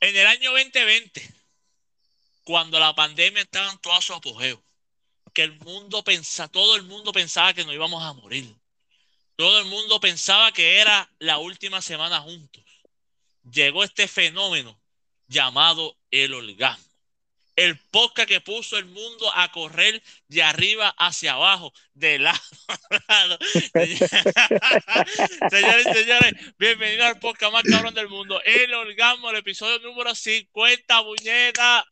En el año 2020, cuando la pandemia estaba en todo su apogeo, que el mundo pensaba, todo el mundo pensaba que no íbamos a morir. Todo el mundo pensaba que era la última semana juntos. Llegó este fenómeno llamado el orgasmo. El podcast que puso el mundo a correr de arriba hacia abajo, de lado a lado. señores y señores, bienvenidos al podcast más cabrón del mundo. El orgasmo, el episodio número 50, muñeca.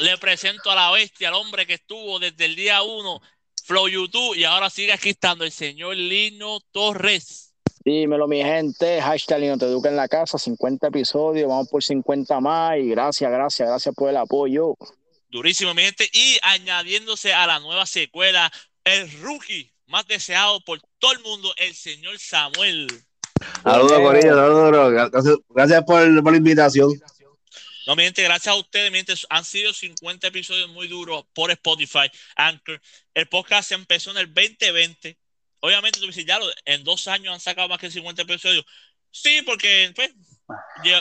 Le presento a la bestia, al hombre que estuvo desde el día 1, Flow YouTube, y ahora sigue aquí estando el señor Lino Torres. Dímelo, mi gente. Hashtag Lino Te Educa en la casa, 50 episodios, vamos por 50 más. Y gracias, gracias, gracias por el apoyo. Durísimo, mi gente. Y añadiéndose a la nueva secuela, el rookie más deseado por todo el mundo, el señor Samuel. Saludos, Corillo, saludos. Gracias, gracias por, por la invitación. No, mi gente, gracias a ustedes, mi gente, han sido 50 episodios muy duros por Spotify, Anchor. El podcast se empezó en el 2020. Obviamente, tú dices, ya en dos años han sacado más que 50 episodios. Sí, porque pues,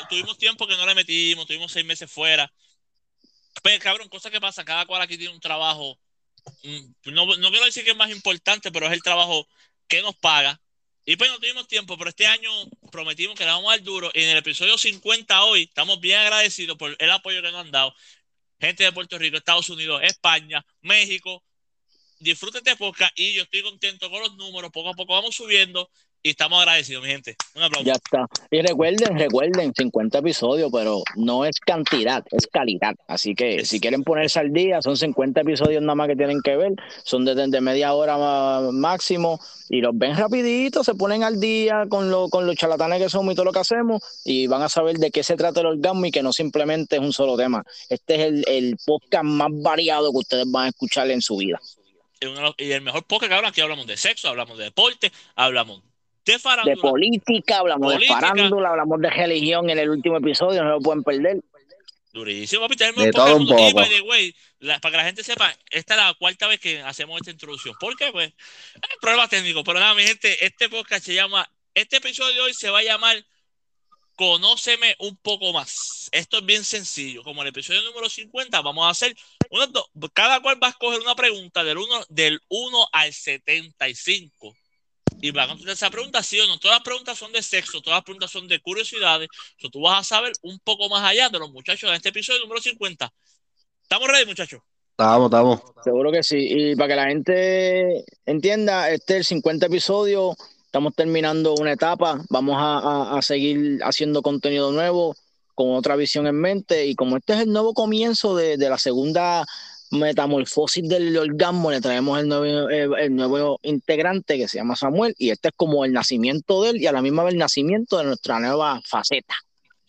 tuvimos tiempo que no le metimos, tuvimos seis meses fuera. Pero, cabrón, cosa que pasa, cada cual aquí tiene un trabajo. mm, No, no quiero decir que es más importante, pero es el trabajo que nos paga. Y pues no tuvimos tiempo, pero este año prometimos que le vamos al duro. Y en el episodio 50 hoy estamos bien agradecidos por el apoyo que nos han dado. Gente de Puerto Rico, Estados Unidos, España, México. Disfruten este podcast y yo estoy contento con los números. Poco a poco vamos subiendo y estamos agradecidos, mi gente. Un aplauso. Ya está. Y recuerden, recuerden, 50 episodios, pero no es cantidad, es calidad. Así que si quieren ponerse al día, son 50 episodios nada más que tienen que ver. Son de, de media hora máximo y los ven rapidito, se ponen al día con, lo, con los charlatanes que somos y todo lo que hacemos y van a saber de qué se trata el orgasmo y que no simplemente es un solo tema. Este es el, el podcast más variado que ustedes van a escuchar en su vida. Y de el mejor podcast que hablan, aquí hablamos de sexo, hablamos de deporte, hablamos de De farándula. política, hablamos Política. de farándula, hablamos de religión en el último episodio, no lo pueden perder. Durísimo, papi. Tenemos De un todo. Y, poco. by the way, la- para que la gente sepa, esta es la cuarta vez que hacemos esta introducción. ¿Por qué? Pues, eh, pruebas técnicos. Pero nada, mi gente, este podcast se llama, este episodio de hoy se va a llamar Conóceme un poco más. Esto es bien sencillo. Como el episodio número 50, vamos a hacer dos- cada cual va a escoger una pregunta del 1 del 1 al 75. Y va a contestar esa pregunta, sí o no. Todas las preguntas son de sexo, todas las preguntas son de curiosidades. So, tú vas a saber un poco más allá de los muchachos de este episodio número 50. ¿Estamos ready, muchachos? Estamos, estamos. Seguro que sí. Y para que la gente entienda, este es el 50 episodio, estamos terminando una etapa, vamos a, a- a seguir haciendo contenido nuevo, con otra visión en mente, y como este es el nuevo comienzo de, de la segunda metamorfosis del orgasmo, le traemos el nuevo, eh, el nuevo integrante que se llama Samuel, y este es como el nacimiento de él y a la misma vez el nacimiento de nuestra nueva faceta.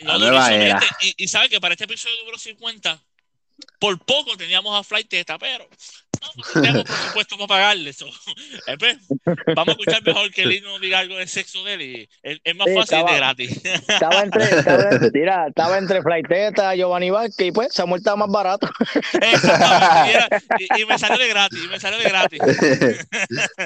La nueva era. Y, y sabe que para este episodio número 50, por poco teníamos a Flight Teta, pero no tenemos presupuesto para pagarle eso. Eh, pues, Vamos a escuchar mejor que Lino nos diga algo de sexo de él y es, es más Sí, fácil y de estaba- gratis. Estaba entre, estaba, mira, estaba entre Flaiteta, Giovanni Vázquez, y pues Samuel estaba más barato. Exactamente, y, era- y- y me salió de gratis, y me salió de gratis.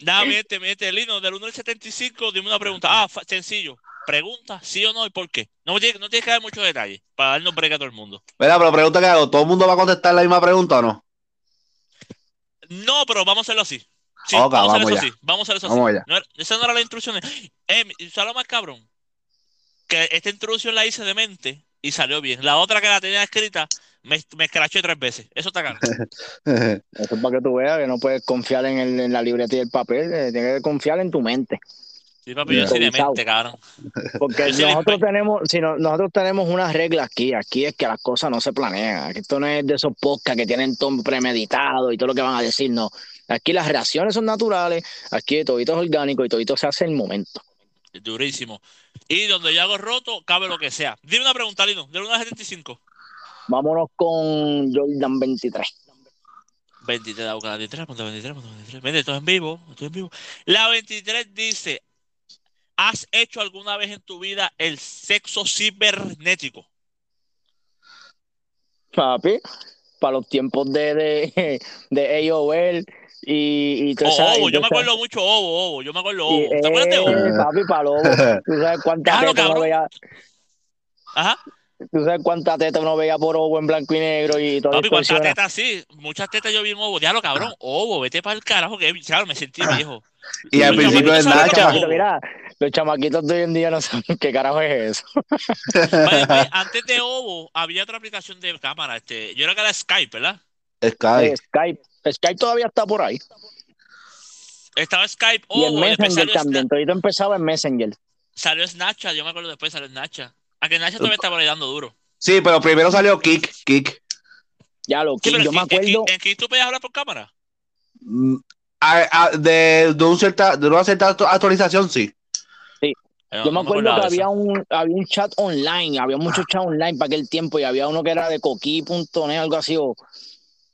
Nada, miente, miente, Lino, del 1 al 75, dime una pregunta. Ah, sencillo. Pregunta, sí o no y por qué. No tienes no tienes que dar muchos detalles para darnos break a todo el mundo. Mira, pero pregunta que hago, ¿todo el mundo va a contestar la misma pregunta o no? No, pero vamos a hacerlo así. Sí, vamos a hacer eso así. Vamos a hacer eso Vamos así. No era- esa no era la instrucción. Eh, ¿sabes lo más cabrón? Que esta introducción la hice de mente y salió bien. La otra que la tenía escrita me, me escraché tres veces. Eso está caro. Eso es para que tú veas que no puedes confiar en, el- en la libreta y el papel, eh, tienes que confiar en tu mente. Sí, papi, yo soy de Improvisado. mente, cabrón. Porque Yo nosotros tenemos, si no- nosotros tenemos una regla aquí, aquí es que las cosas no se planean. Aquí esto no es de esos podcasts que tienen todo premeditado y todo lo que van a decir, no. Aquí las reacciones son naturales, aquí todito es orgánico y todito se hace en el momento. Durísimo. Y donde yo hago roto, cabe lo que sea. Dime una pregunta, Lino. Del 1 al 75. Vámonos con Jordan 23. 23, la boca, la 23, ponte 23, ponte 23. Vente, esto es en vivo, esto es en vivo. La 23 dice, ¿has hecho alguna vez en tu vida el sexo cibernético? Papi, para los tiempos de, de, de AOL y, y todo Oh, Ovo, y yo me acuerdo mucho Ovo, Ovo, yo me acuerdo Ovo. ¿Te acuerdas de eh, Ovo? papi, para lobo. ¿Tú sabes cuánta Claro, teta uno cabrón. veía? Ajá. ¿Tú sabes cuánta teta uno veía por Ovo en blanco y negro y todo Papi, cuántas tetas sí, muchas tetas yo vi en Ovo. Diablo, cabrón, Ovo, vete para el carajo, que claro, me sentí viejo. Y al principio de Nacha. mira, los chamaquitos de hoy en día no saben qué carajo es eso. Way, antes de Ovo había otra aplicación de cámara, este, yo creo que era Skype, ¿verdad? Sky. Eh, Skype, Skype todavía está por ahí. Estaba Skype, Y en Ovo, Messenger salió, también. Todito empezaba en Messenger. salió Snapchat, yo me acuerdo después salió Snapchat. Aunque Snapchat todavía está por ahí dando duro. Sí, pero primero salió Kick. Kick. Ya lo Sí, que pero yo me acuerdo. En, Kick tú podías hablar por cámara. Mm, a- a- de, de, un cierta, de una cierta actu- actualización, sí. Eh, Yo me no acuerdo que había un, había un chat online, había muchos chats online para aquel tiempo y había uno que era de coqui.net, algo así. O,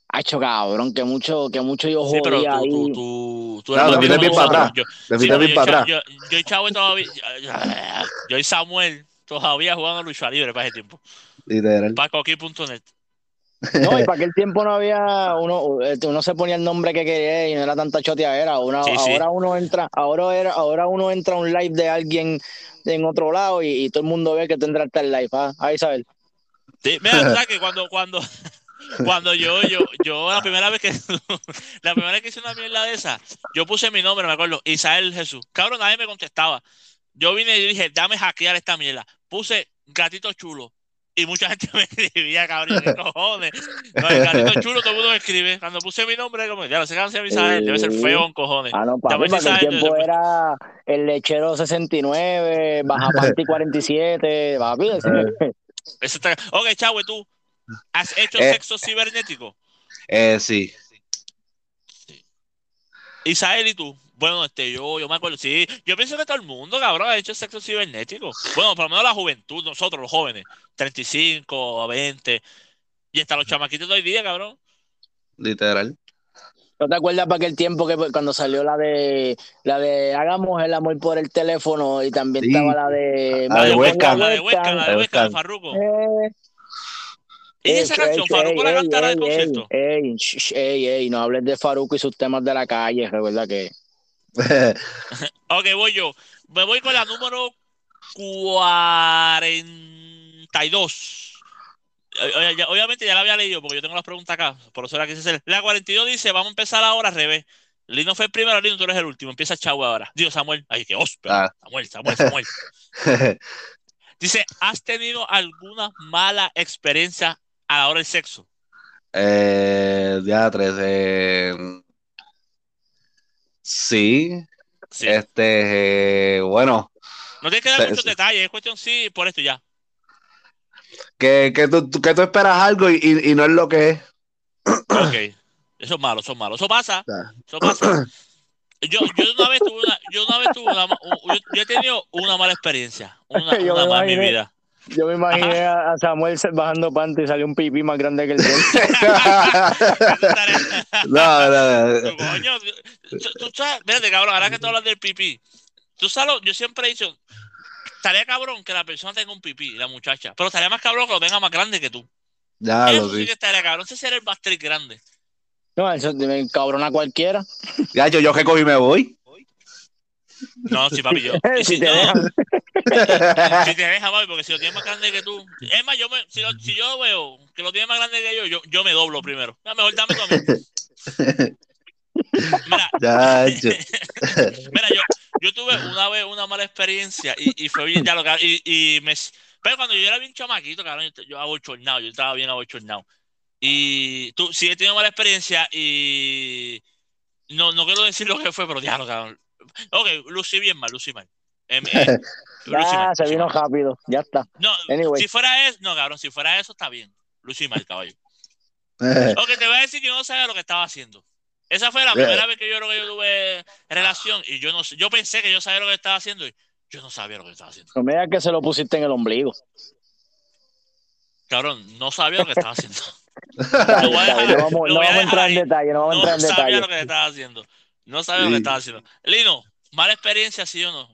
Hacho, cabrón, que mucho, que mucho yo Sí, pero jodía tú, ahí. tú, tú, tú Claro, bien para atrás. yo. Sí, bien yo, para atrás. yo, yo y Chavo todavía, yo y Samuel todavía jugando lucha libre para ese tiempo. Literal. Para coqui.net. No, y para aquel tiempo no había, uno, este, uno se ponía el nombre que quería y no era tanta choteadera. Una, Sí, sí. ahora uno entra, ahora era, ahora uno entra a un live de alguien en otro lado y, y todo el mundo ve que tendrá hasta el live. ¿ah? Ahí sabes. Sí, mira, que cuando, cuando, cuando yo, yo, yo la primera vez que la primera vez que hice una mierda de esa, yo puse mi nombre, me acuerdo, Isael Jesús. Cabrón, nadie me contestaba. Yo vine y dije, dame hackear esta mierda. Puse gatito chulo. Y mucha gente me escribía, cabrón, ¿qué cojones? No, el gatito chulo todo el mundo me escribe. Cuando puse mi nombre, como, ya lo sé se llama Isael, debe ser feo con cojones. Ah, no, Ya papi, para sabes, tiempo después- era el lechero 69, Baja Panty 47, papi. ese- Eso está... Ok, chavo, ¿y tú has hecho Eh. sexo cibernético? Eh, sí. Isael y tú. Bueno, este, yo, yo me acuerdo, sí, yo pienso que todo el mundo, cabrón, ha hecho sexo cibernético. Bueno, por lo menos la juventud, nosotros, los jóvenes, 35 a 20, y hasta los chamaquitos de hoy día, cabrón. Literal. ¿No te acuerdas para aquel tiempo que cuando salió la de la de hagamos el amor por el teléfono y también Sí. estaba la de La de webcam. La de webcam, la de webcam. Farruko. Eh, Y esa ey, canción, ey, Farruko la cantará ey, en el concierto. Ey, ey, ey, no hables de Faruco y sus temas de la calle, recuerda que Ok, voy yo. Me voy con la número 42. Eh, eh, ya- Obviamente ya la había leído porque yo tengo las preguntas acá, por eso la quise hacer. La 42 dice, vamos a empezar ahora al revés. Lino fue el primero, Lino, tú eres el último. Empieza Chavo ahora. Dios, Samuel. Ay, qué hostia. Ah. Samuel, Samuel, Samuel. Dice, ¿has tenido alguna mala experiencia a la hora del sexo? eh, ya, tres. eh, sí. Sí. Este, eh, bueno, No tienes que dar muchos detalles, es cuestión sí, por esto ya. que, que, tú, que tú esperas algo y, y, y no es lo que es. Ok. Eso es malo, eso es malo. Eso pasa. Eso pasa. Yo, yo una vez tuve una, yo una vez tuve una, yo, yo he tenido una mala experiencia. Una, una más en mi vida. Yo me imaginé a, a Samuel bajando panty y salió un pipí más grande que el de él. no, no, no. Tú, coño, tú, tú sabes, espérate, cabrón, ahora que tú hablas del pipí. Tú sabes, lo- yo siempre he dicho, estaría cabrón que la persona tenga un pipí, la muchacha, pero estaría más cabrón que lo tenga más grande que tú. Ya Eso lo sí sí. que estaría cabrón. Ese sería el bastric grande. No, eso me encabrona a cualquiera. Ya, yo, yo que cogí y me voy. No, sí, papi, yo. y si si, te no, dejan. si te deja, papi, porque si lo tienes más grande que tú. Es más, yo me, si, lo- si yo veo que lo tiene más grande que yo, yo, yo me doblo primero. No, mejor dame tú a mí. Mira. Mira, yo, yo tuve una vez una mala experiencia y, y fue bien, ya lo que, y, y me, pero cuando yo era bien chamaquito, cabrón, yo, yo abochornado, yo estaba bien abochornado. Y tú, sí he tenido mala experiencia y no, no quiero decir lo que fue, pero diablo, cabrón. Ok, lucí bien mal, lucí mal. Em, eh, lucí Ya, mal, se lucí vino mal. rápido. Ya está. No, Anyway. si fuera eso, no, cabrón, si fuera eso está bien. Lucí mal, caballo. Eh, Ok, te voy a decir que yo no sabía lo que estaba haciendo. Esa fue la primera vez que yo creo que yo tuve relación y yo no yo pensé que yo sabía lo que estaba haciendo y yo no sabía lo que estaba haciendo. No me digas que se lo pusiste en el ombligo. Cabrón, no sabía lo que estaba haciendo. No vamos, no a vamos a dejar entrar en detalle, no vamos a No entrar en sabía detalle. lo que estaba haciendo. No sabía lo que Sí. estaba haciendo. Lino, mala experiencia, sí o no.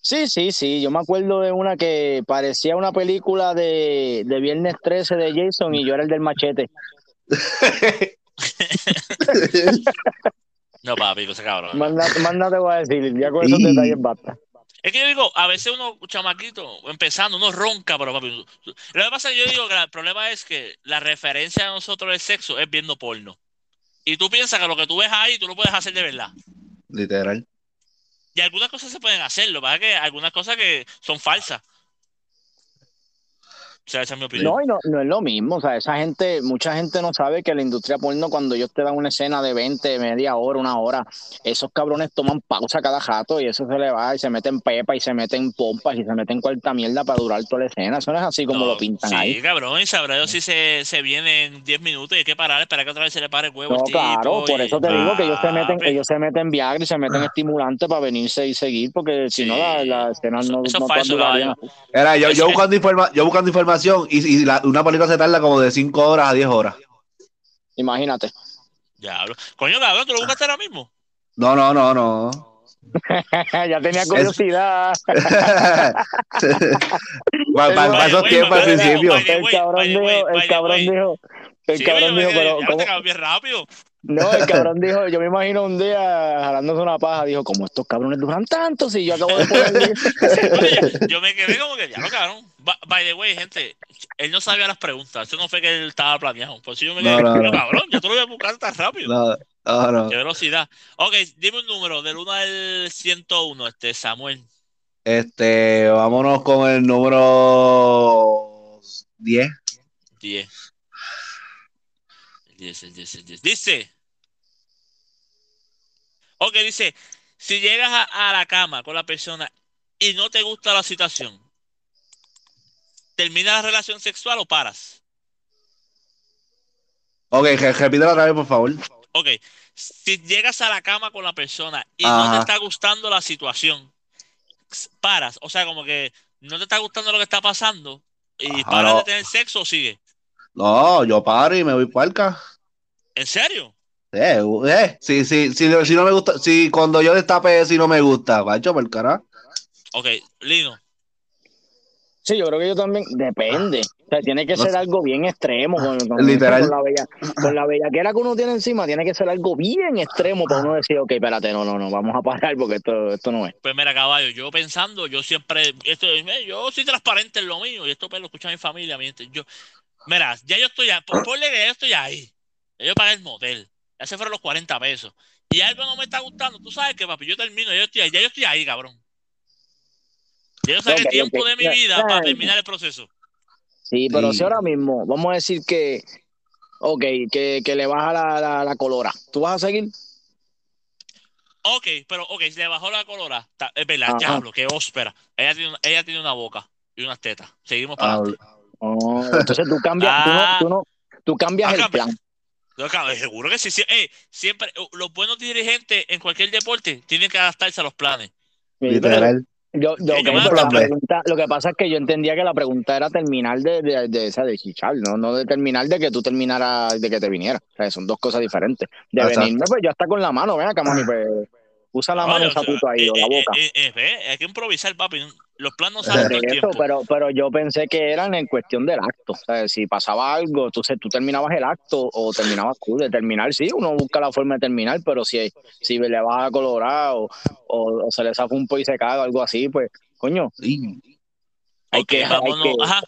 Sí, sí, sí. Yo me acuerdo de una que parecía una película de, de Viernes 13 de Jason y yo era el del machete. No, papi, cosa cabrón. Mándate, mándate voy a decir, ya con esos Sí. detalles basta. Es que yo digo, a veces uno, chamaquito, empezando, uno ronca, pero papi. Lo que pasa es que yo digo que el problema es que la referencia a nosotros del sexo es viendo porno. Y tú piensas que lo que tú ves ahí, tú lo puedes hacer de verdad. Literal. Y algunas cosas se pueden hacer, lo que pasa es que algunas cosas que son falsas. O sea, esa es mi opinión. No, y no, no es lo mismo, o sea, esa gente, mucha gente no sabe que la industria porno, cuando ellos te dan una escena de 20, media hora, una hora, esos cabrones toman pausa cada rato y eso se le va y se meten pepa y se meten pompas y se meten cuarta mierda para durar toda la escena. Eso no es así como No, lo pintan sí, ahí. cabrón, y sabrá Dios si se, se viene en 10 minutos y hay que parar, esperar que otra vez se le pare el huevo No, claro, por y- eso te digo que ellos se meten, ellos se meten Viagra y se meten estimulantes para venirse y seguir, porque si Sí. no la, la escena Eso- no, eso no falso. Era, yo, yo, buscando informa y, y la- una película se tarda como de 5 horas a 10 horas. Imagínate. Diablo. Coño, cabrón, ¿tú lo buscaste ahora mismo? No, no, no, no. ya tenía curiosidad. Para esos tiempos al principio. El cabrón dijo, el cabrón dijo, Sí, cabrón yo pero ya te rápido. No, el cabrón dijo, yo me imagino un día jalándose una paja, dijo, como estos cabrones duran tanto si yo acabo de ponerle... Oye, yo, yo me quedé como que, ya lo cabrón. By the way, gente, él no sabía las preguntas. Eso no fue que él estaba planeado. Por si yo me quedé, no, "Coño, no. cabrón, ya tú lo voy a buscar tan rápido. Qué velocidad. Ok, dime un número, del 1 al 101, este, Samuel. Este, vámonos con el número 10. 10. 10, el 10, el 10. Dice. Ok, dice. Si llegas a, a la cama con la persona y no te gusta la situación, ¿termina la relación sexual o paras? Ok, re- repítelo otra vez, por favor. Ok. Si llegas a la cama con la persona y no te está gustando la situación, paras. O sea, como que no te está gustando lo que está pasando y Ajá, paras no. de tener sexo o sigue. No, yo paro y me voy parca. ¿En serio? Eh, eh, si, si, si, si no me gusta, si cuando yo destape, si no me gusta, macho, por cara. Ok, Lino. Sí, yo creo que yo también, depende. O sea, tiene que No ser sé. algo bien extremo. Con, con- Literal. Con la, bella, con la bellaquera que uno tiene encima, tiene que ser algo bien extremo para uno decir, ok, espérate, no, no, no, vamos a parar porque esto, esto no es. Pues mira, caballo, yo pensando, yo siempre, esto, eh, yo soy transparente en lo mío, y esto pues lo escucha mi familia, mi gente. Yo, mira, ya yo estoy, ponle que ya yo estoy ahí. Yo pagué el motel, ya se fueron los 40 pesos. Y algo no me está gustando, tú sabes que, papi, yo termino, ya yo estoy ahí, ya yo estoy ahí, cabrón. Ya yo saqué Ok, tiempo de mi vida para terminar el proceso. Sí, pero Sí. si ahora mismo, vamos a decir que, ok, que, que le baja la, la, la colora, ¿tú vas a seguir? Ok, pero, ok, se le bajó la colora. ta- Es verdad, Ajá. diablo, qué óspera. Ella tiene, una- ella tiene una boca y unas tetas. Seguimos para Ah, adelante. Oh, entonces tú cambias, tú Ah. no, tú no, tú cambias Ah, el plan. Cabrón, seguro que sí. sí. Siempre, los buenos dirigentes en cualquier deporte tienen que adaptarse a los planes. Literal. yo, yo, Sí, la pregunta, lo que pasa es que yo entendía que la pregunta era terminar de, de, de esa de chichar, ¿no? no de terminar de que tú terminaras de que te viniera. O sea, son dos cosas diferentes. De Exacto. venirme, pues yo hasta con la mano, ven acá, mami, pues usa la mano o sea, puta ahí, eh, o la eh, boca. eh, eh, hay que improvisar, papi. Los planes no salen Por todo el eso, tiempo. pero, pero yo pensé que eran en cuestión del acto. O sea, si pasaba algo, entonces tú terminabas el acto o terminabas tú de terminar. Sí, uno busca la forma de terminar, pero si, si le vas a colorar o, o, o se le saca un po y se caga o algo así, pues, coño, Sí. hay, que, hay, que, Ajá.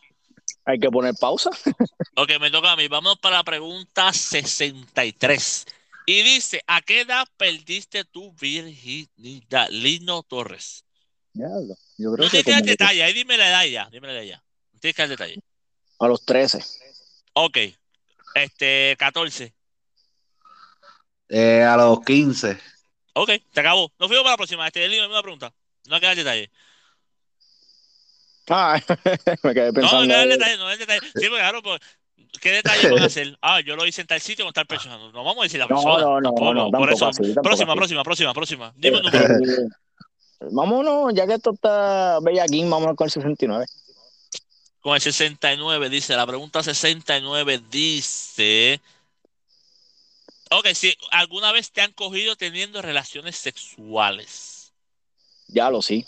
hay que poner pausa. Ok, me toca a mí. Vámonos para la pregunta 63. Y dice, ¿a qué edad perdiste tu virginidad? Lino Torres. Diablo, yo No creo tienes que como detalle, ahí dime la edad ya. Dime la edad ya. No tienes que dar detalle. a los 13. Ok. Este, 14. Eh, a los 15. Ok, se acabó. Nos fuimos para la próxima. Este, Lino, una pregunta. No hay que dar detalle. Ah, me quedé No, no pensando. hay que dar ahí. detalle, no hay detalle. Sí, porque claro, pues, ¿qué detalle van a hacer? Ah, yo lo hice en tal sitio con tal persona. No, no vamos a decir la No, persona. no, no, tampoco. no, Por tampoco eso, así, tampoco próxima, así. próxima, próxima, próxima. Dime un número. Vámonos, ya que esto está bellaquín, vámonos con el 69. Con el 69 dice, la pregunta 69 dice, ok, si alguna vez te han cogido teniendo relaciones sexuales. Ya lo sí.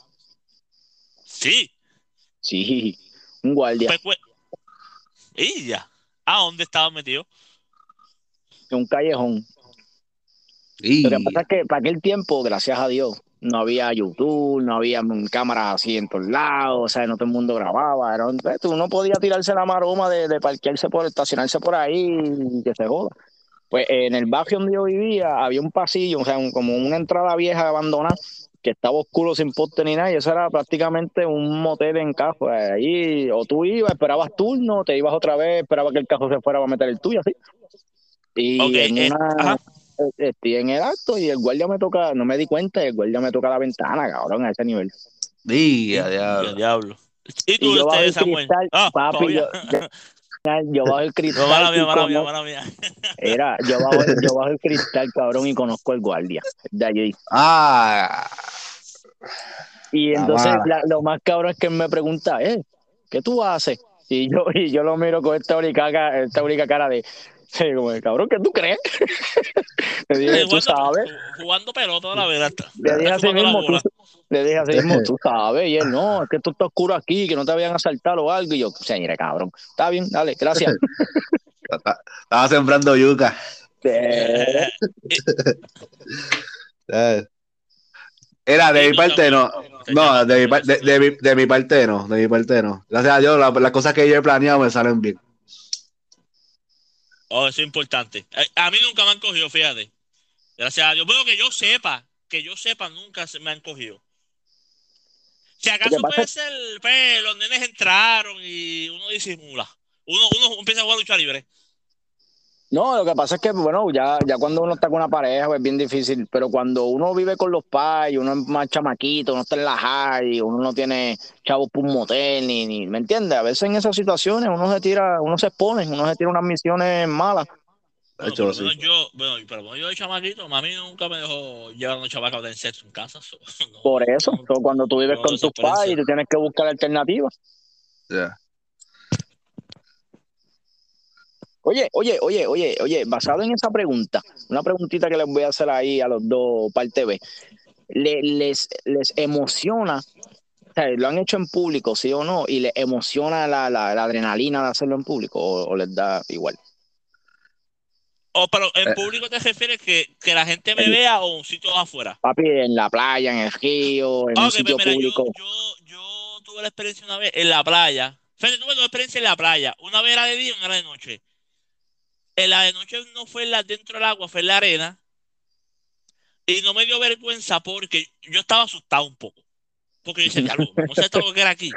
Sí, Sí, un guardia. pues, pues, y ya. ¿A dónde estaba metido? en un callejón. Lo que pasa es que para aquel tiempo, gracias a Dios, no había YouTube, no había cámaras así en todos lados, o sea, no todo el mundo grababa. Era, uno podía tirarse la maroma de, de parquearse por, estacionarse por ahí y que se joda. Pues en el barrio donde yo vivía había un pasillo, o sea, como una entrada vieja abandonada, que estaba oscuro sin poste ni nada, y eso era prácticamente un motel en cajo. Ahí, o tú ibas, esperabas turno, te ibas otra vez, esperabas que el cajo se fuera a meter el tuyo, así. Y en eh, estoy en el acto y el guardia me toca, no me di cuenta, y el guardia me toca la ventana, cabrón, a ese nivel. Día, diablo. diablo. ¿Y tú, yo este, Samuel? Cristal, ah, papi, yo, yo, bajo el cristal. No, mala mía, mala mía, mala mía. Era, yo bajo, yo bajo el cristal, cabrón, y conozco al guardia. De allí. Ah. Y entonces lo más cabrón es que me pregunta, eh, ¿qué tú haces? Y yo, y yo lo miro con esta única, esta única cara de, Sí, como cabrón, ¿qué tú crees? le dije, tú sabes. Jugando pelota la vida. Le dije así mismo, tú, le dije así mismo, tú sabes. Y él, no, es que tú estás oscuro aquí, que no te habían asaltado o algo. Y yo, señor, cabrón, está bien, dale, gracias. Estaba sembrando yuca. Era de mi parte no. No, de mi, de, de, mi, de mi parte no. De mi parte no. Gracias a Dios, las cosas que yo he planeado me salen bien. Oh, eso es importante. A, mí nunca me han cogido, fíjate. Gracias a Dios. Bueno, que yo sepa, que yo sepa, nunca se me han cogido. Si acaso puede ser, pues, los nenes entraron y uno disimula. Uno, uno empieza a jugar lucha libre. No, lo que pasa es que, bueno, ya, ya cuando uno está con una pareja pues, es bien difícil, pero cuando uno vive con los pais, uno es más chamaquito, uno está en la high, uno no tiene chavos por un motel, ni, ni, ¿me entiendes? A veces en esas situaciones uno se tira, uno se expone, uno se tira unas misiones malas. Bueno, yo, bueno, pero yo de chamaquito, mami nunca me dejó llevar a un chamaco de sexo en casa. por eso, cuando tú vives con tus pais, tú tienes que buscar alternativas. Ya. Oye, oye, oye, oye, oye, basado en esa pregunta, una preguntita que les voy a hacer ahí a los dos parte B, les, les emociona, o sea, lo han hecho en público, sí o no, y les emociona la, adrenalina de hacerlo en público o, les da igual. O, pero en eh. público te refieres que, que la gente me vea o un sitio afuera. Papi, en la playa, en el río, en un sitio público. Yo, yo, tuve la experiencia una vez en la playa. Fede, tuve la experiencia en la playa. Una vez era de día y una era de noche. En la de noche no fue la dentro del agua, fue en la arena. Y no me dio vergüenza porque yo estaba asustado un poco. Porque yo decía, no sé todo lo que era aquí.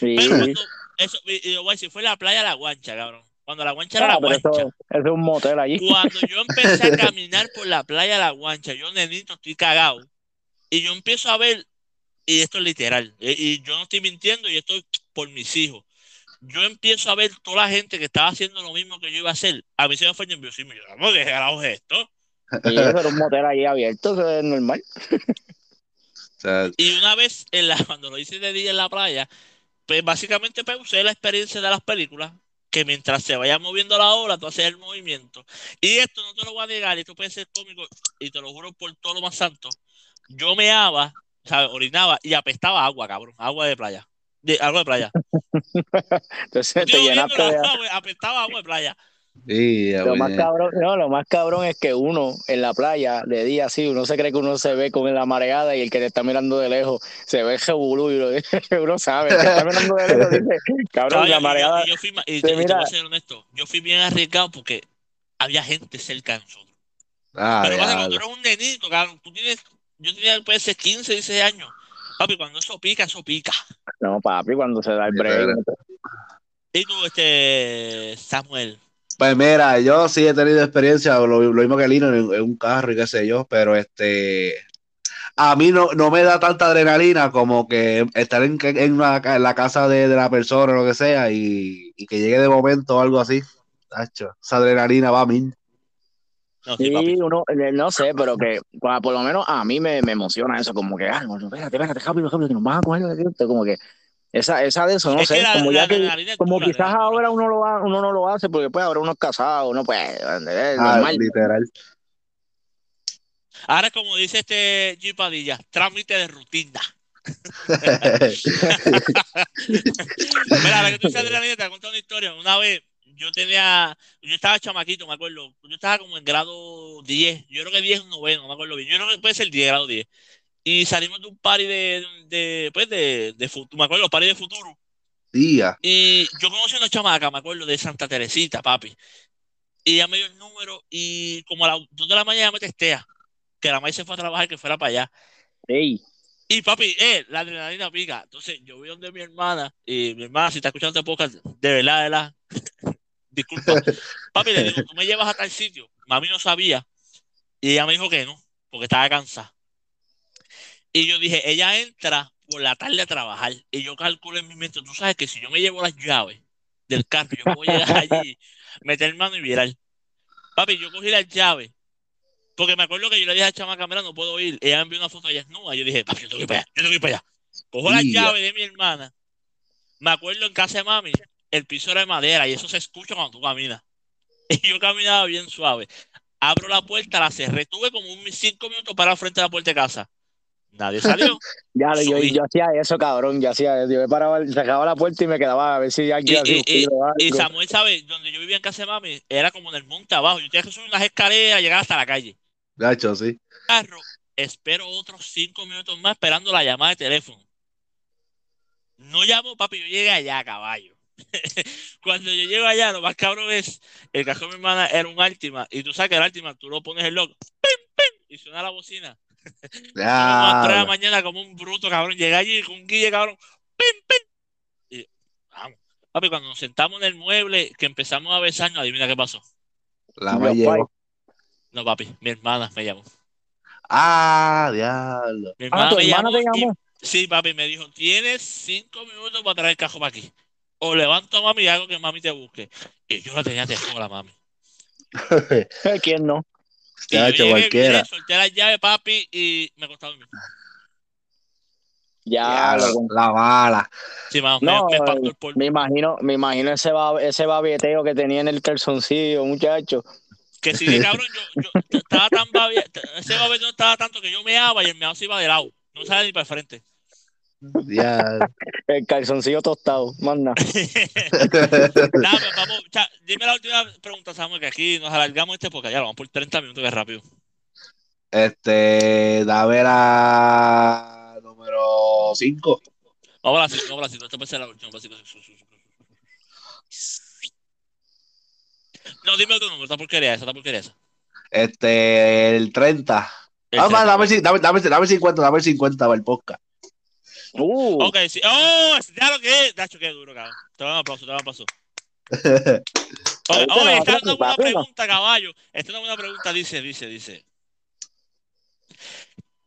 Pero cuando, eso, y yo voy a decir, fue la playa de la guancha, cabrón. Cuando la guancha era la guancha. Eso, es un motel allí. Cuando yo empecé a caminar por la playa de la guancha, yo nenito estoy cagado. Y yo empiezo a ver, y esto es literal, y, y yo no estoy mintiendo, y esto es por mis hijos yo empiezo a ver toda la gente que estaba haciendo lo mismo que yo iba a hacer. A mí se me fue nerviosismo. Yo, ¿cómo que carajo es esto? Y eso era un motel ahí abierto, eso es normal. y una vez, en la, cuando lo hice de día en la playa, pues básicamente pues, usé la experiencia de las películas, que mientras se vaya moviendo la ola, tú haces el movimiento. Y esto no te lo voy a negar, esto puede ser cómico, y te lo juro por todo lo más santo. Yo meaba, ¿sabes? Orinaba y apestaba agua, cabrón, agua de playa de agua de playa. Entonces te llenaste de apestaba agua de playa. lo más cabrón, no, lo más cabrón es que uno en la playa de día así, uno se cree que uno se ve con la mareada y el que te está mirando de lejos se ve jebulú y uno sabe, el que está mirando de lejos dice, cabrón, la mareada. Yo, fui, y te, mira, voy a ser honesto, yo fui bien arriesgado porque había gente cerca de nosotros. Ah, Pero cuando tú eres un nenito, cabrón, tú tienes, yo tenía puede ser 15, 16 años Papi, cuando eso pica, eso pica. No, papi, cuando se da el break. ¿Y tú, este, Samuel? Pues mira, yo sí he tenido experiencia, lo, mismo que Lino, en, en, un carro y qué sé yo, pero este, a mí no, no me da tanta adrenalina como que estar en, en, la casa de, la persona o lo que sea y, y, que llegue de momento o algo así. esa adrenalina va a mí. No, sí, uno, eh, no sé, pero que por lo menos a mí me, me emociona eso, como que, ah, espérate, espérate, rápido, rápido, que nos van a coger, como que esa, esa de eso, no sé, como ya que, como quizás ahora uno lo uno no lo hace porque pues ahora uno es casado, no puede, es ah, normal. literal. Ahora, como dice este G Padilla, trámite de rutina. Mira, la que tú sabes de la te voy a contar una historia. Una vez yo tenía, yo estaba chamaquito, me acuerdo, yo estaba como en grado 10, yo creo que 10 es noveno, no me acuerdo bien, yo creo que puede ser 10, grado 10. Y salimos de un party de, de pues de, de, futuro, me acuerdo, party de futuro. Día. Y yo conocí a una chamaca, me acuerdo, de Santa Teresita, papi. Y ella me dio el número y como a las 2 de la mañana me testea que la madre se fue a trabajar, que fuera para allá. Ey. Y papi, eh, la adrenalina pica. Entonces yo voy donde mi hermana, y mi hermana, si está escuchando este podcast, de verdad, de verdad, disculpa. papi, le digo, tú me llevas a tal sitio. Mami no sabía. Y ella me dijo que no, porque estaba cansada. Y yo dije, ella entra por la tarde a trabajar. Y yo calculo en mi mente, tú sabes que si yo me llevo las llaves del carro, yo a llegar allí, meter mano y virar. Papi, yo cogí las llaves porque me acuerdo que yo le dije a chamaca, mira, no puedo ir. Ella me envió una foto de desnuda. Yo dije, papi, yo tengo que ir para allá, yo tengo que ir para allá. Cojo la llave de mi hermana. Me acuerdo en casa de mami, el piso era de madera y eso se escucha cuando tú caminas. Y yo caminaba bien suave. Abro la puerta, la cerré. Tuve como un cinco minutos para frente a la puerta de casa. Nadie salió. ya, yo, yo, hacía eso, cabrón. Yo hacía Yo me paraba, cerraba la puerta y me quedaba a ver si alguien y, y, y, y Samuel, ¿sabes? Donde yo vivía en casa de mami, era como en el monte abajo. Yo tenía que subir unas escaleras y llegar hasta la calle. Gacho, sí. Carro, espero otros cinco minutos más esperando la llamada de teléfono. No llamo, papi, yo llegué allá, caballo. Cuando yo llego allá, lo más cabrón es, el cajón de mi hermana era un Altima, y tú sabes que el Altima, tú lo pones el logo, ¡pim, pim! y suena la bocina. Ya. a la mañana como un bruto, cabrón. Llegué allí con un guille, cabrón, ¡pim, pim! Y vamos. Papi, cuando nos sentamos en el mueble, que empezamos a besarnos, adivina qué pasó. La me llegó. No, papi, mi hermana me llamó. Ah, diablo. Mi hermana Ah, ¿tu me hermana llamó. te llamó? y- sí, papi, me dijo, tienes cinco minutos para traer el cajo para aquí. O levanto a mami y hago que mami te busque. Y yo la tenía de la mami. ¿Quién no? Y yo cualquiera. solté la llave, papi, y me costaba dormir. Ya, Diablo, loco. la bala. Sí, No, me, me espantó el polvo. Me imagino, me imagino ese, ba- ese babeteo que tenía en el calzoncillo, muchacho. Que si de cabrón, yo, yo estaba tan babia, ese babeteo estaba tanto que yo meaba y el meado se iba de lado. No sale ni para el frente. Diablo. El calzoncillo tostado, manda. Pues, vamos, cha, dime la última pregunta, Samuel, que aquí nos alargamos este porque ya lo vamos por 30 minutos, que es rápido. Este, dame la número 5. Vamos a la cinco, vamos a la cinco. Esta puede ser la última. No, dime otro número, esta porquería esa, esta porquería esa. Este, el 30. El Ah, 30, dame, dame, dame, dame 50, dame 50 para el podcast. Uh, Ok, sí. ¡Oh! Ya lo que es. Dacho, qué duro, cabrón. Te van a aplauso, te van a aplauso. Oye, Ahorita oye, esta es una buena pregunta, caballo. Esta es una buena pregunta. Dice, dice, dice.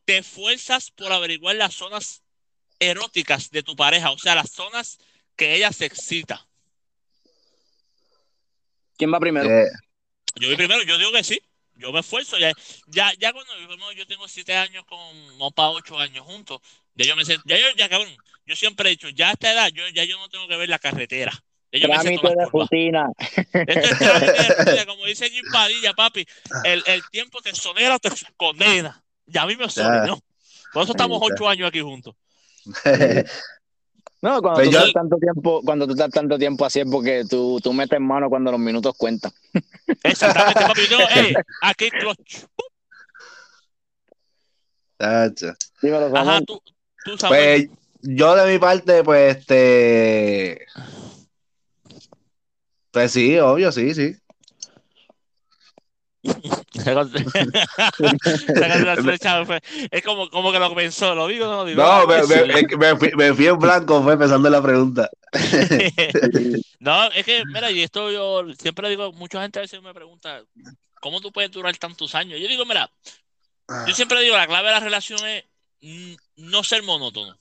¿Te esfuerzas por averiguar las zonas eróticas de tu pareja? O sea, las zonas que ella se excita. ¿Quién va primero? Eh, Yo vi primero, yo digo que sí. Yo me esfuerzo. Ya, ya, ya cuando vivimos, yo tengo siete años con, no para ocho años juntos. Ya yo me sé, ya yo, ya cabrón, yo siempre he dicho, ya a esta edad, yo, ya yo no tengo que ver la carretera. Ya yo me sé Trámite de rutina. Esto es trámite de rutina, como dice Jim Padilla, papi. El, el tiempo te sonera o te condena. Ya a mí me sonó. Por eso estamos ocho años aquí juntos. No, cuando Pues tú yo- estás tanto tiempo, cuando tú estás tanto tiempo así es porque tú, tú metes mano cuando los minutos cuentan. Exactamente, papi. Yo hey, aquí. Dímelo, Ajá, tú, tú. Pues yo de mi parte, pues este. Pues sí, obvio, sí, sí. es como, como que lo pensó, lo digo no digo. No, me, Ah, me, sí. me- me fui, en blanco, fue empezando la pregunta. No, es que, mira, y esto yo siempre digo, mucha gente a veces me pregunta, ¿cómo tú puedes durar tantos años? Yo digo, mira, yo siempre digo, la clave de la relación es no ser monótono.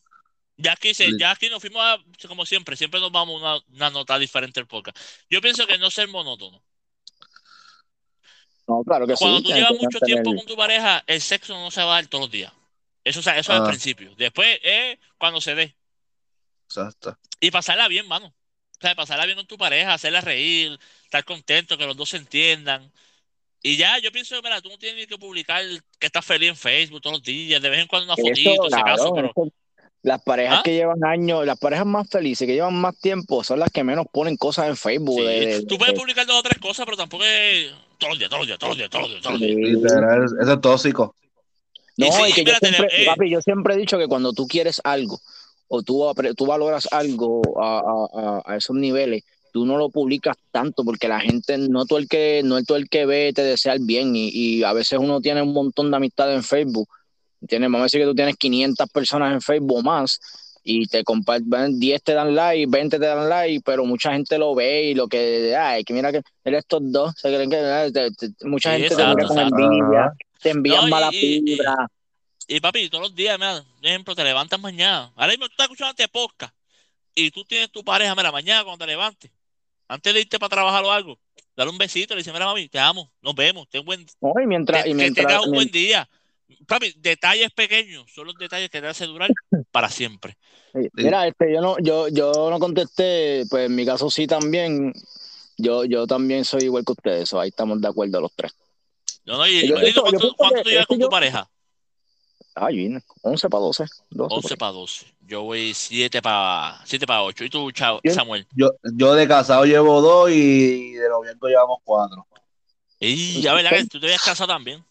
Ya aquí, se, ya aquí nos fuimos a, como siempre, siempre nos vamos a una, una nota diferente del podcast. Yo pienso que no ser monótono. No, claro que Cuando sí. tú llevas mucho tiempo con tu pareja, el sexo no se va a dar todos los días. Eso, o sea, eso es al Ah. principio. Después es cuando se dé. Exacto. Y pasarla bien, mano. O sea, pasarla bien con tu pareja, hacerla reír, estar contento, que los dos se entiendan. Y ya, yo pienso, mira, tú no tienes que publicar que estás feliz en Facebook todos los días, de vez en cuando una Eso, fotito, si acaso, cabrón, pero eso, Las parejas ¿Ah? que llevan años, las parejas más felices, que llevan más tiempo, son las que menos ponen cosas en Facebook. Sí, de- de- Tú puedes de- publicar dos o tres cosas, pero tampoco es todos los días, todos los días, todos los días, todos los días, todos los días. Sí. Literal, eso es tóxico. No, Y sí, y que yo siempre, eh. papi, yo siempre he dicho que cuando tú quieres algo o tú, apre- tú valoras algo a, a- a- esos niveles, tú no lo publicas tanto porque la gente, no todo el que, no es todo el que ve te desea el bien y, y a veces uno tiene un montón de amistades en Facebook. Tienes, vamos a decir que tú tienes 500 personas en Facebook o más y te comparten, 10 te dan like, 20 te dan like, pero mucha gente lo ve y lo que, ay, que mira que él estos dos, se creen que te- te- mucha Sí, gente te mira con envidia, te envían No, mala y- y- vibra. Y papi, todos los días, mira, por ejemplo, te levantas mañana. Ahora mismo tú estás escuchando este podcast y tú tienes tu pareja, mira, mañana cuando te levantes, antes de irte para trabajar o algo, dale un besito, le dice, mira, mami, te amo, nos vemos, ten buen, No, y mientras, que, y que tengas un buen día. Papi, detalles pequeños son los detalles que te hacen durar para siempre. Mira, este, yo no, yo, yo no contesté, pues en mi caso sí también. Yo, yo también soy igual que ustedes, so, ahí estamos de acuerdo los tres. No, no, y, Yo- Manito, yo- yo ¿cuánto, cuánto tú llevas con yo- tu pareja? Ay, bien, 11 para 12. 12 por 11 ahí. para 12. Yo voy 7 para 7 para 8. ¿Y tú, Chao-. Samuel? Yo, yo de casado llevo dos y de noviembre llevamos cuatro. Y ya verdad que tú te habías casado también.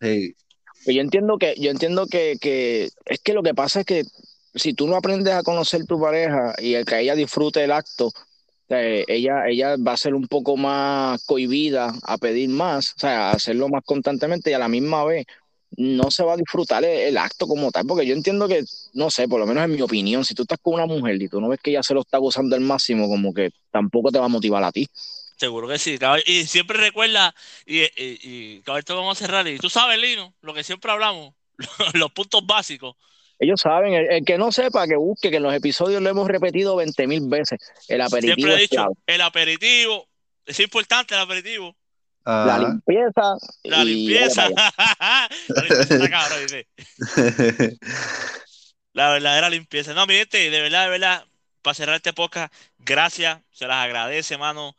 Sí. Pues yo entiendo que, yo entiendo que, que es que lo que pasa es que si tú no aprendes a conocer tu pareja y el que ella disfrute el acto, eh, ella, ella va a ser un poco más cohibida a pedir más, o sea, a hacerlo más constantemente y a la misma vez no se va a disfrutar el, el acto como tal, porque yo entiendo que, no sé, por lo menos en mi opinión, si tú estás con una mujer y tú no ves que ella se lo está gozando al máximo, como que tampoco te va a motivar a ti. Seguro que sí. Y siempre recuerda, y, y, y esto vamos a cerrar. Y tú sabes, Lino, lo que siempre hablamos, los puntos básicos. Ellos saben, el, el que no sepa, que busque, que en los episodios lo hemos repetido 20 mil veces. El aperitivo Siempre he dicho, el aperitivo, es importante el aperitivo. La Ajá. limpieza. La y limpieza. la limpieza está cabrón, dice. La verdadera limpieza. No, mi gente, de verdad, de verdad, para cerrar este podcast, gracias, se las agradece, mano.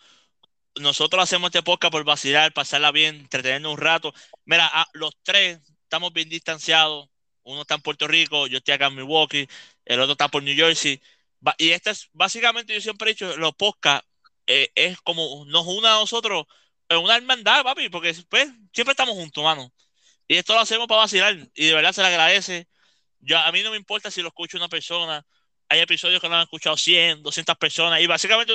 Nosotros hacemos este podcast por vacilar, pasarla bien, entretenernos un rato. Mira, a- los tres estamos bien distanciados. Uno está en Puerto Rico, yo estoy acá en Milwaukee, el otro está por New Jersey. Y este es, básicamente, yo siempre he dicho, los podcasts eh, es como nos une a nosotros en una hermandad, papi, porque pues, siempre estamos juntos, mano. Y esto lo hacemos para vacilar. Y de verdad se le agradece. Yo, a mí no me importa si lo escucha una persona. Hay episodios que lo han escuchado 100, 200 personas. Y básicamente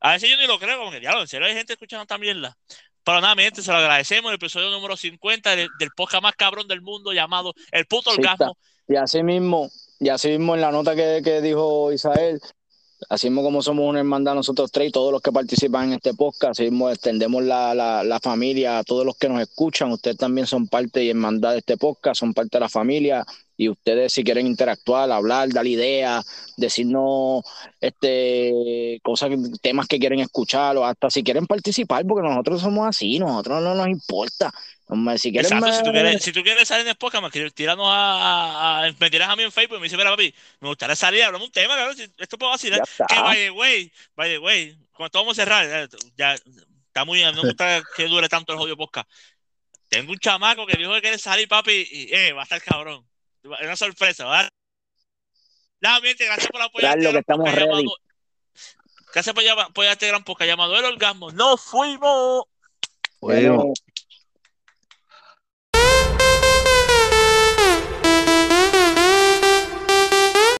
a veces yo ni lo creo, como que diablo, en serio hay gente escuchando esta mierda. Pero nada, mi gente, se lo agradecemos. El episodio número 50 del, del podcast más cabrón del mundo llamado El Puto Sí, Orgasmo. Y así mismo, y así mismo en la nota que, que dijo Isael, así mismo como somos una hermandad nosotros tres y todos los que participan en este podcast, así mismo extendemos la, la, la familia a todos los que nos escuchan. Ustedes también son parte y hermandad de este podcast, son parte de la familia. Y ustedes si quieren interactuar, hablar, dar ideas, decirnos este cosas, temas que quieren escuchar, o hasta si quieren participar, porque nosotros somos así, nosotros no nos importa. Si quieren Exacto, si tú, me- quieres, si tú quieres salir en el podcast, me quieres tirarnos a, a- a- me tiras a mí en Facebook y me dice, mira, papi, me gustaría salir, hablamos un tema, si esto puedo vacilar. Que by the way, by the way, cuando vamos a cerrar, eh, ya está muy, no me gusta que dure tanto el jodido podcast. Tengo un chamaco que dijo que quiere salir, papi, y eh, va a estar cabrón. Es una sorpresa, ¿verdad? Nada, mi gente, gracias por apoyar Claro, que estamos ready. llamado- Gracias por apoyar este gran podcast llamado El Orgasmo. ¡Nos fuimos! Fuimos. Bueno,